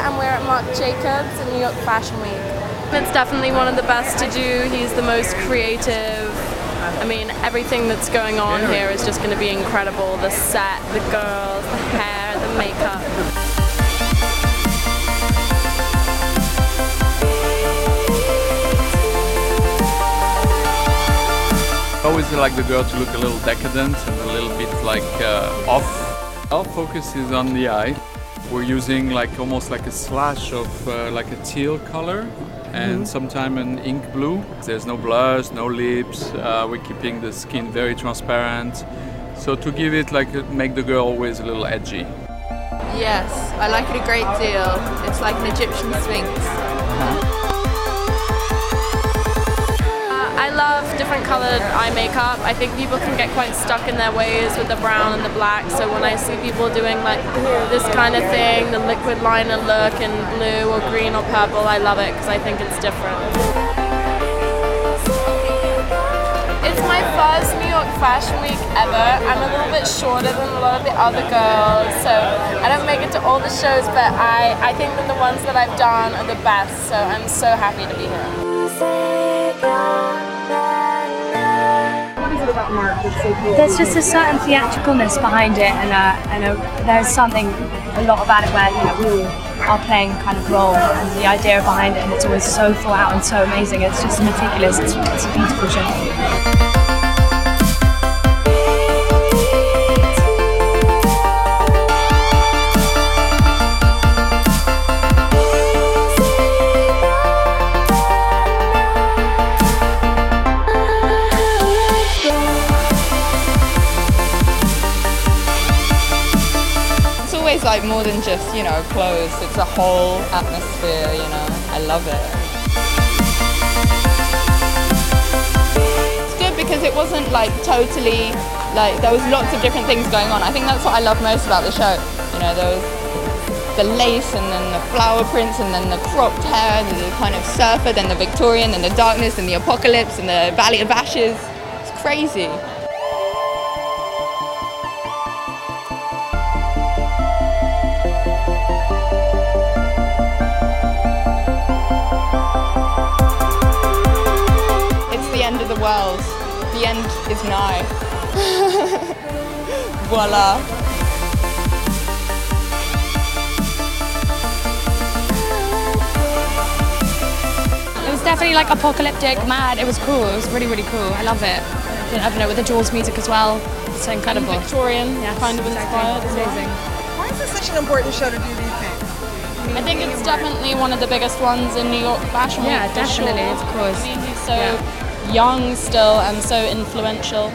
Georgia, and we're at Marc Jacobs in New York Fashion Week. It's definitely one of the best to do. He's the most creative. I mean, everything that's going on here is just going to be incredible. The set, the girls, the hair, the makeup. always like the girl to look a little decadent and a little bit like uh, off. Our focus is on the eye. We're using like almost like a slash of uh, like a teal color and mm-hmm. sometimes an ink blue. There's no blush, no lips. Uh, we're keeping the skin very transparent. So to give it like make the girl always a little edgy. Yes, I like it a great deal. It's like an Egyptian sphinx. Colored eye makeup. I think people can get quite stuck in their ways with the brown and the black. So when I see people doing like this kind of thing, the liquid liner look in blue or green or purple, I love it because I think it's different. It's my first New York Fashion Week ever. I'm a little bit shorter than a lot of the other girls, so I don't make it to all the shows, but I, I think that the ones that I've done are the best, so I'm so happy to be here. About Marc that's so cool? There's just a certain theatricalness behind it, and uh, and uh, there's something a lot about it where you know we are playing kind of role, and the idea behind it, and it's always so thought out and so amazing. It's just meticulous. It's, it's a beautiful show. Always like more than just, you know, clothes. It's a whole atmosphere, you know. I love it. It's good because it wasn't like totally, like, there was lots of different things going on. I think that's what I love most about the show. You know, there was the lace and then the flower prints and then the cropped hair and the kind of surfer, then the Victorian and the darkness and the apocalypse and the Valley of Ashes. It's crazy. World. The end is nigh. Voila. It was definitely like apocalyptic, mad. It was cool. It was really, really cool. I love it. I don't know, with the Jaws music as well. It's so incredible. And Victorian, yes, kind of inspired. Exactly. Amazing. Why is this such an important show to do, these things? I think it's definitely one of the biggest ones in New York Fashion Week. Yeah, definitely, sure. of course. I mean, he's so yeah young still and so influential.